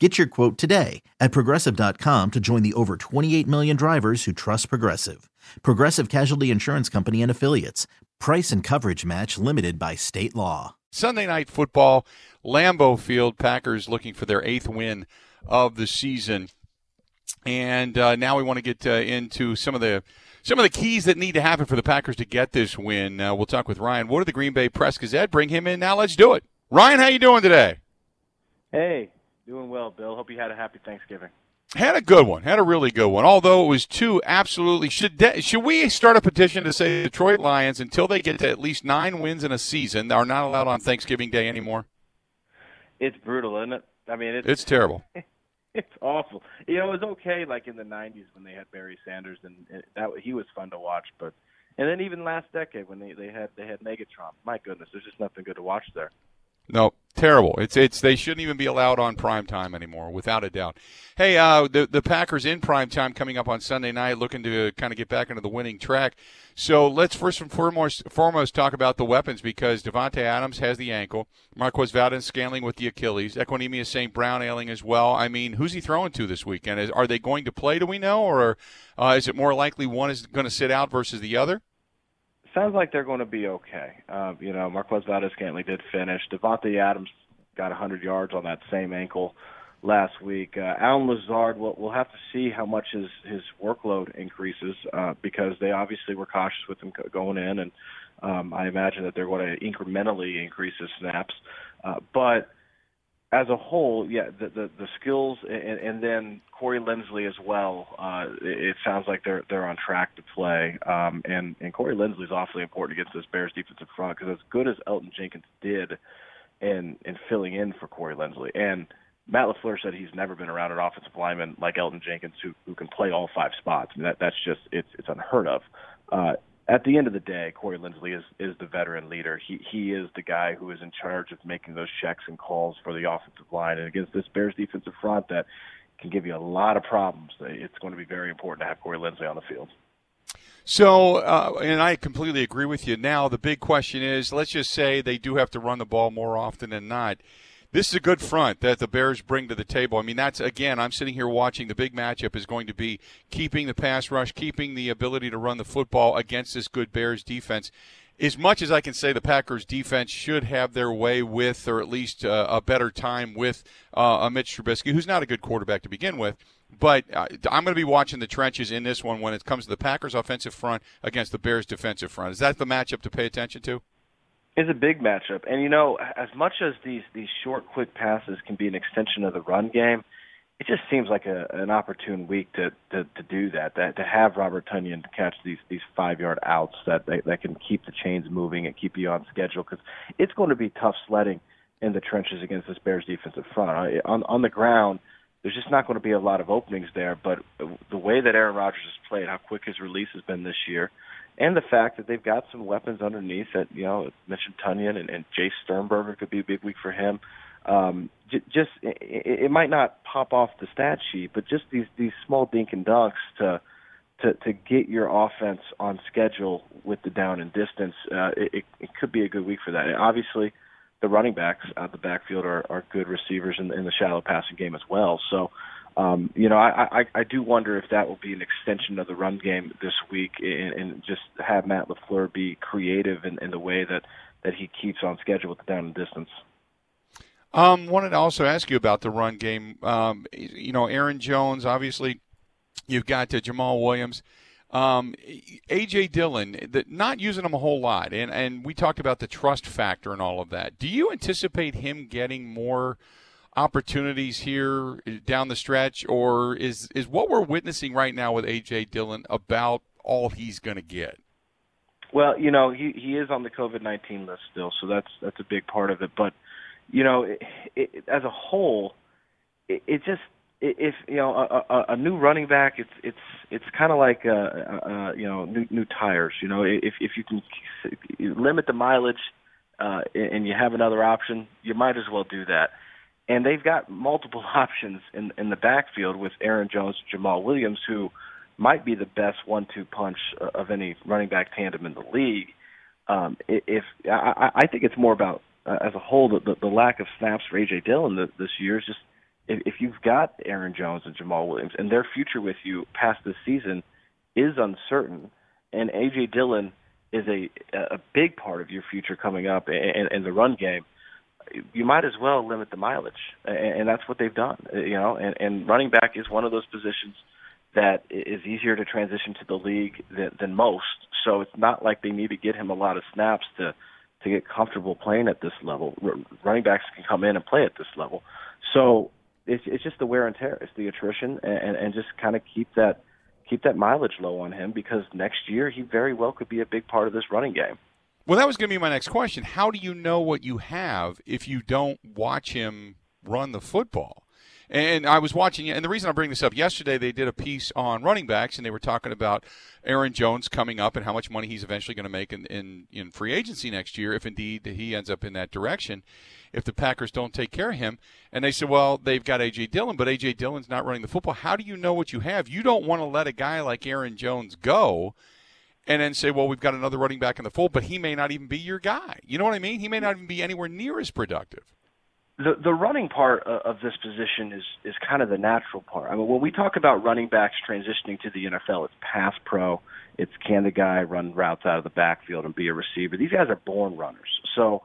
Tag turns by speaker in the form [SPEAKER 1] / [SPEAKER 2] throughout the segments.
[SPEAKER 1] Get your quote today at progressive.com to join the over 28 million drivers who trust Progressive. Progressive Casualty Insurance Company and Affiliates. Price and coverage match limited by state law.
[SPEAKER 2] Sunday night football, Lambeau Field, Packers looking for their eighth win of the season. And uh, now we want to get uh, into some of the some of the keys that need to happen for the Packers to get this win. Uh, we'll talk with Ryan Wood of the Green Bay Press Gazette. Bring him in now. Let's do it. Ryan, how you doing today?
[SPEAKER 3] Hey, Doing well, Bill. Hope you had a happy Thanksgiving.
[SPEAKER 2] Had a good one. Had a really good one. Although it was two absolutely should de- should we start a petition to say Detroit Lions until they get to at least nine wins in a season are not allowed on Thanksgiving Day anymore?
[SPEAKER 3] It's brutal, isn't it? I mean, it's,
[SPEAKER 2] it's terrible.
[SPEAKER 3] it's awful. You know, it was okay like in the '90s when they had Barry Sanders and that he was fun to watch, but and then even last decade when they they had they had Megatron. My goodness, there's just nothing good to watch there.
[SPEAKER 2] No, terrible. It's it's they shouldn't even be allowed on prime time anymore, without a doubt. Hey, uh, the the Packers in prime time coming up on Sunday night, looking to kind of get back into the winning track. So let's first and foremost foremost talk about the weapons because Davante Adams has the ankle, Marquez Valdes-Scantling with the Achilles, Equanimeous St. Brown ailing as well. I mean, who's he throwing to this weekend? Is, are they going to play? Do we know, or uh, is it more likely one is going to sit out versus the other?
[SPEAKER 3] Sounds like they're going to be okay. Uh, you know, Marquez Valdes-Scantling did finish. Davante Adams got 100 yards on that same ankle last week. Uh, Allen Lazard, we'll, we'll have to see how much his his workload increases uh, because they obviously were cautious with him going in, and um, I imagine that they're going to incrementally increase his snaps. Uh, but as a whole, yeah, the the, the skills and, and then Corey Linsley as well. Uh, it, sounds like they're they're on track to play, um, and and Corey Linsley is awfully important against this Bears defensive front because as good as Elgton Jenkins did in in filling in for Corey Linsley, and Matt LaFleur said he's never been around an offensive lineman like Elgton Jenkins who who can play all five spots. I mean, that that's just it's it's unheard of. Uh, at the end of the day, Corey Linsley is is the veteran leader. He he is the guy who is in charge of making those checks and calls for the offensive line. And against this Bears defensive front that can give you a lot of problems, it's going to be very important to have Corey Linsley on the field.
[SPEAKER 2] So, uh, and I completely agree with you. Now, the big question is let's just say they do have to run the ball more often than not this is a good front that the Bears bring to the table. I mean, that's again, I'm sitting here watching. The big matchup is going to be keeping the pass rush, keeping the ability to run the football against this good Bears defense. As much as I can say, the Packers defense should have their way with, or at least uh, a better time with, uh, Mitch Trubisky, who's not a good quarterback to begin with. But uh, I'm going to be watching the trenches in this one when it comes to the Packers' offensive front against the Bears' defensive front. Is that the matchup to pay attention to?
[SPEAKER 3] Is a big matchup. And you know, as much as these these short, quick passes can be an extension of the run game, it just seems like a, an opportune week to, to to do that. That to have Robert Tonyan to catch these these five yard outs that they, that can keep the chains moving and keep you on schedule because it's going to be tough sledding in the trenches against this Bears defensive front. On on the ground, there's just not going to be a lot of openings there. But the way that Aaron Rodgers has played, how quick his release has been this year and the fact that they've got some weapons underneath that you know mentioned Tonyan and, and Jace Sternberger could be a big week for him. Um, j- just it, it might not pop off the stat sheet, but just these these small dink and dunks to to to get your offense on schedule with the down and distance, uh, it, it could be a good week for that. And obviously, the running backs out the backfield are, are good receivers in, in the shallow passing game as well. So um, you know, I, I, I do wonder if that will be an extension of the run game this week, and, and just have Matt LaFleur be creative in, in the way that that he keeps on schedule with the down and distance.
[SPEAKER 2] Um, wanted to also ask you about the run game. Um, you know, Aaron Jones, obviously, you've got to Jamaal Williams. Um, AJ Dillon, the, not using him a whole lot, and and we talked about the trust factor and all of that. Do you anticipate him getting more opportunities here down the stretch, or is is what we're witnessing right now with AJ Dillon about all he's going to get?
[SPEAKER 3] Well, you know, he he is on the COVID nineteen list still, so that's that's a big part of it. But you know, it, it, as a whole, it, it just if you know a, a, a new running back, it's it's it's kind of like uh, uh, you know new new tires. You know, if if you can limit the mileage uh, and you have another option, you might as well do that. And they've got multiple options in in the backfield with Aaron Jones, and Jamaal Williams, who might be the best one-two punch of any running back tandem in the league. Um, if I, I think it's more about uh, as a whole the, the lack of snaps for AJ Dillon this year is just if, if you've got Aaron Jones and Jamaal Williams and their future with you past this season is uncertain, and AJ Dillon is a a big part of your future coming up in, in the run game, you might as well limit the mileage, and, and that's what they've done. You know, and, and running back is one of those positions that is easier to transition to the league than, than most. So it's not like they need to get him a lot of snaps to to get comfortable playing at this level. R- running backs can come in and play at this level. So it's it's just the wear and tear. It's the attrition, and and just kind of keep that keep that mileage low on him because next year he very well could be a big part of this running game.
[SPEAKER 2] Well, that was going to be my next question. How do you know what you have if you don't watch him run the football? And I was watching, and the reason I bring this up, yesterday they did a piece on running backs, and they were talking about Aaron Jones coming up and how much money he's eventually going to make in, in, in free agency next year, if indeed he ends up in that direction if the Packers don't take care of him. And they said, well, they've got A.J. Dillon, but A.J. Dillon's not running the football. How do you know what you have? You don't want to let a guy like Aaron Jones go and then say, well, we've got another running back in the fold, but he may not even be your guy. You know what I mean? He may not even be anywhere near as productive.
[SPEAKER 3] The the running part of this position is is kind of the natural part. I mean, when we talk about running backs transitioning to the NFL, it's pass pro. It's can the guy run routes out of the backfield and be a receiver. These guys are born runners. So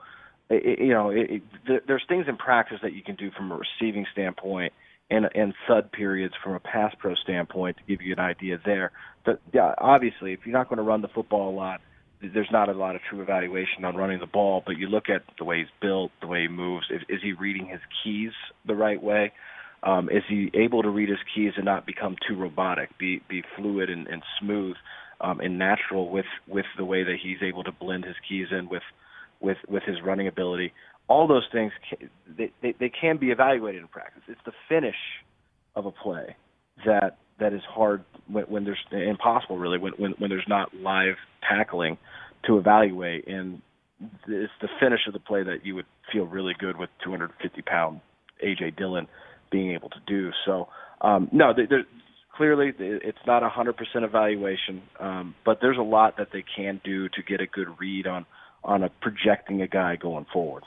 [SPEAKER 3] it, you know, it, it, there's things in practice that you can do from a receiving standpoint and and thud periods from a pass pro standpoint to give you an idea there. But yeah, obviously, if you're not going to run the football a lot, there's not a lot of true evaluation on running the ball. But you look at the way he's built, the way he moves. Is, is he reading his keys the right way? Um, is he able to read his keys and not become too robotic? Be be fluid and, and smooth um, and natural with with the way that he's able to blend his keys in with with with his running ability. All those things they, they they can be evaluated in practice. It's the finish of a play that that is hard when, when there's impossible really when, when when there's not live tackling to evaluate and it's the finish of the play that you would feel really good with 250 pound AJ Dillon being able to do. So um, no, there, clearly it's not a hundred percent evaluation, um, but there's a lot that they can do to get a good read on on a projecting a guy going forward.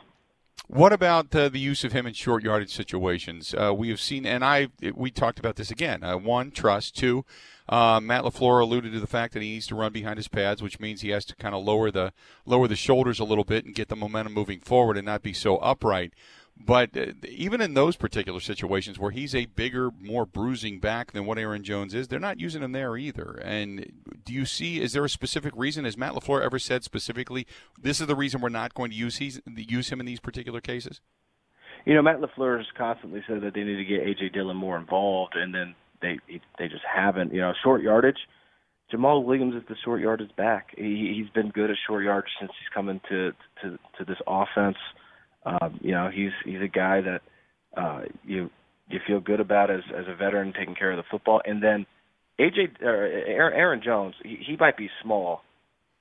[SPEAKER 2] What about uh, the use of him in short yardage situations? Uh, we have seen, and I we talked about this again. Uh, one, trust. Two, uh, Matt LaFleur alluded to the fact that he needs to run behind his pads, which means he has to kind of lower the lower the shoulders a little bit and get the momentum moving forward and not be so upright. But uh, even in those particular situations where he's a bigger, more bruising back than what Aaron Jones is, they're not using him there either. And do you see? Is there a specific reason? Has Matt LaFleur ever said specifically, "This is the reason we're not going to use he's, use him in these particular cases"?
[SPEAKER 3] You know, Matt LaFleur has constantly said that they need to get AJ Dillon more involved, and then they they just haven't. You know, short yardage. Jamaal Williams is the short yardage back. He, he's been good at short yardage since he's come into to, to this offense. Um, you know, he's he's a guy that uh, you you feel good about as as a veteran taking care of the football. And then AJ or Aaron Jones, he, he might be small,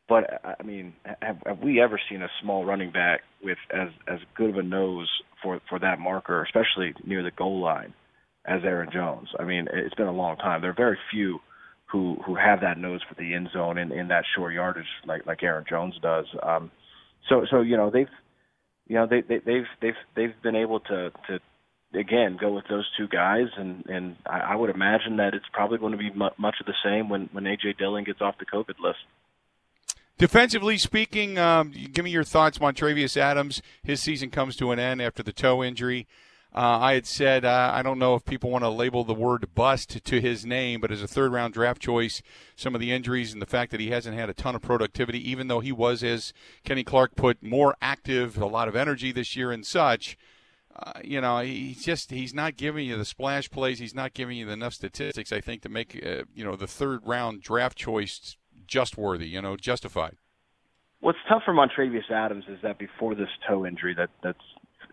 [SPEAKER 3] but I mean, have, have we ever seen a small running back with as as good of a nose for for that marker, especially near the goal line, as Aaron Jones? I mean, it's been a long time. There are very few who who have that nose for the end zone in in that short yardage like like Aaron Jones does. Um, so so you know they've you know they, they they've they've they've been able to to again go with those two guys, and and I, I would imagine that it's probably going to be mu- much of the same when when AJ Dillon gets off the COVID list.
[SPEAKER 2] Defensively speaking, um, give me your thoughts. Montravius Adams, his season comes to an end after the toe injury. Uh, I had said uh, I don't know if people want to label the word bust to his name, but as a third round draft choice, some of the injuries and the fact that he hasn't had a ton of productivity, even though he was, as Kenny Clark put, more active, a lot of energy this year and such. Uh, you know, he's just he's not giving you the splash plays. He's not giving you enough statistics, I think, to make uh, you know the third round draft choice just worthy. You know, justified.
[SPEAKER 3] What's tough for Montravius Adams is that before this toe injury that that's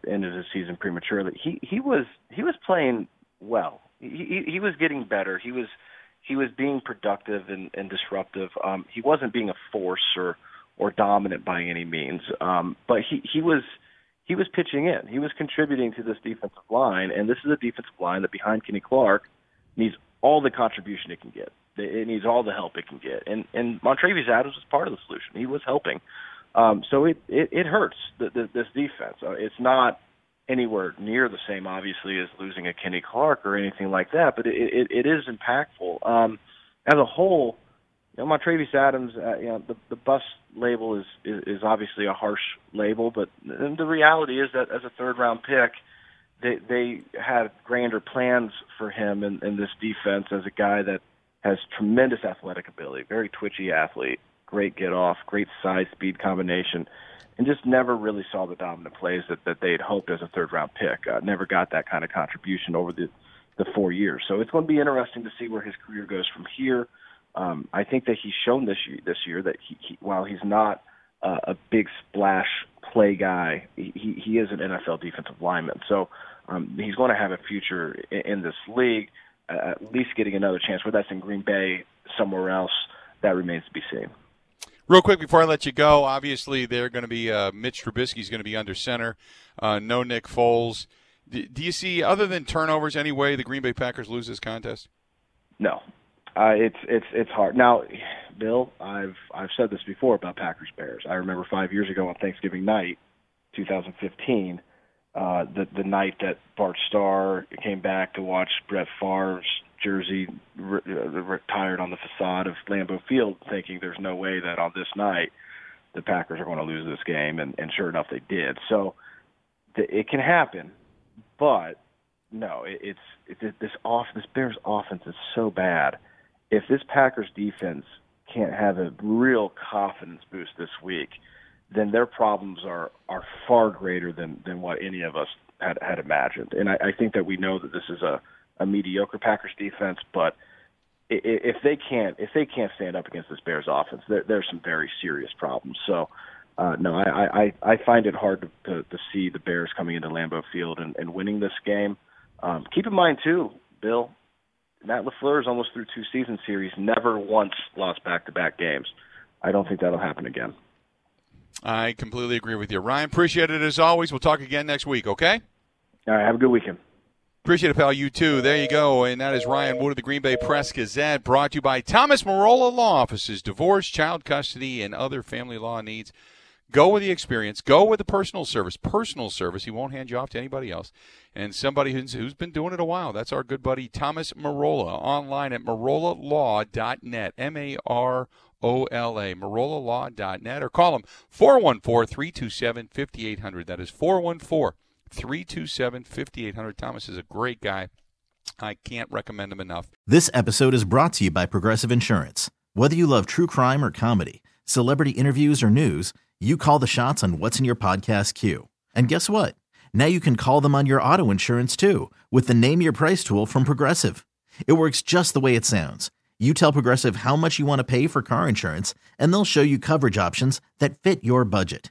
[SPEAKER 3] ended his season prematurely. He he was he was playing well. He he, was getting better. He was he was being productive and, and disruptive. Um, he wasn't being a force or or dominant by any means. Um, but he he was he was pitching in. He was contributing to this defensive line, and this is a defensive line that behind Kenny Clark needs all the contribution it can get. It needs all the help it can get. And and Montravius Adams was part of the solution. He was helping. Um, so it, it, it hurts the, the, this defense. Uh, it's not anywhere near the same, obviously, as losing a Kenny Clark or anything like that, but it, it, it is impactful. Um, as a whole, you know, Montravius Adams, uh, you know, the, the bus label is, is, is obviously a harsh label, but the reality is that as a third round pick, they, they had grander plans for him in, in this defense as a guy that has tremendous athletic ability, very twitchy athlete, great get off, great size speed combination, and just never really saw the dominant plays that, that they had hoped as a third round pick. Uh, never got that kind of contribution over the the four years. So it's going to be interesting to see where his career goes from here. Um, I think that he's shown this year, this year that he, he while he's not uh, a big splash play guy, he, he is an NFL defensive lineman. So um, he's going to have a future in, in this league, uh, at least getting another chance. Whether that's in Green Bay, somewhere else, that remains to be seen.
[SPEAKER 2] Real quick before I let you go, obviously they're going to be uh, Mitch Trubisky's going to be under center. Uh, no Nick Foles. D- do you see, other than turnovers, any way the Green Bay Packers lose this contest?
[SPEAKER 3] No, uh, it's it's it's hard. Now, Bill, I've I've said this before about Packers Bears. I remember five years ago on Thanksgiving night, 2015, uh, the the night that Bart Starr came back to watch Brett Favre's jersey re- uh, retired on the facade of Lambeau Field, thinking there's no way that on this night the Packers are going to lose this game, and, and sure enough, they did. So the, it can happen, but no, it, it's it, this off this Bears offense is so bad. If this Packers defense can't have a real confidence boost this week, then their problems are are far greater than than what any of us had had imagined. And I, I think that we know that this is a a mediocre Packers defense, but if they can't if they can't stand up against this Bears offense, there, there's some very serious problems. So, uh, no, I, I I find it hard to, to to see the Bears coming into Lambeau Field and, and winning this game. Um, keep in mind too, Bill, Matt LaFleur is almost through two season series, never once lost back to back games. I don't think that'll happen again.
[SPEAKER 2] I completely agree with you, Ryan. Appreciate it as always. We'll talk again next week. Okay.
[SPEAKER 3] All right. Have a good weekend.
[SPEAKER 2] Appreciate it, pal. You too. There you go. And that is Ryan Wood of the Green Bay Press Gazette, brought to you by Thomas Marola Law Offices, divorce, child custody, and other family law needs. Go with the experience. Go with the personal service. Personal service. He won't hand you off to anybody else. And somebody who's, who's been doing it a while. That's our good buddy Thomas Marola. Online at marolalaw.net. M A R O L A. Marolalaw.net. Or call him 414 327 5800. That is 414 327 5800. Thomas is a great guy. I can't recommend him enough.
[SPEAKER 1] This episode is brought to you by Progressive Insurance. Whether you love true crime or comedy, celebrity interviews or news, you call the shots on what's in your podcast queue. And guess what? Now you can call them on your auto insurance too with the Name Your Price tool from Progressive. It works just the way it sounds. You tell Progressive how much you want to pay for car insurance, and they'll show you coverage options that fit your budget.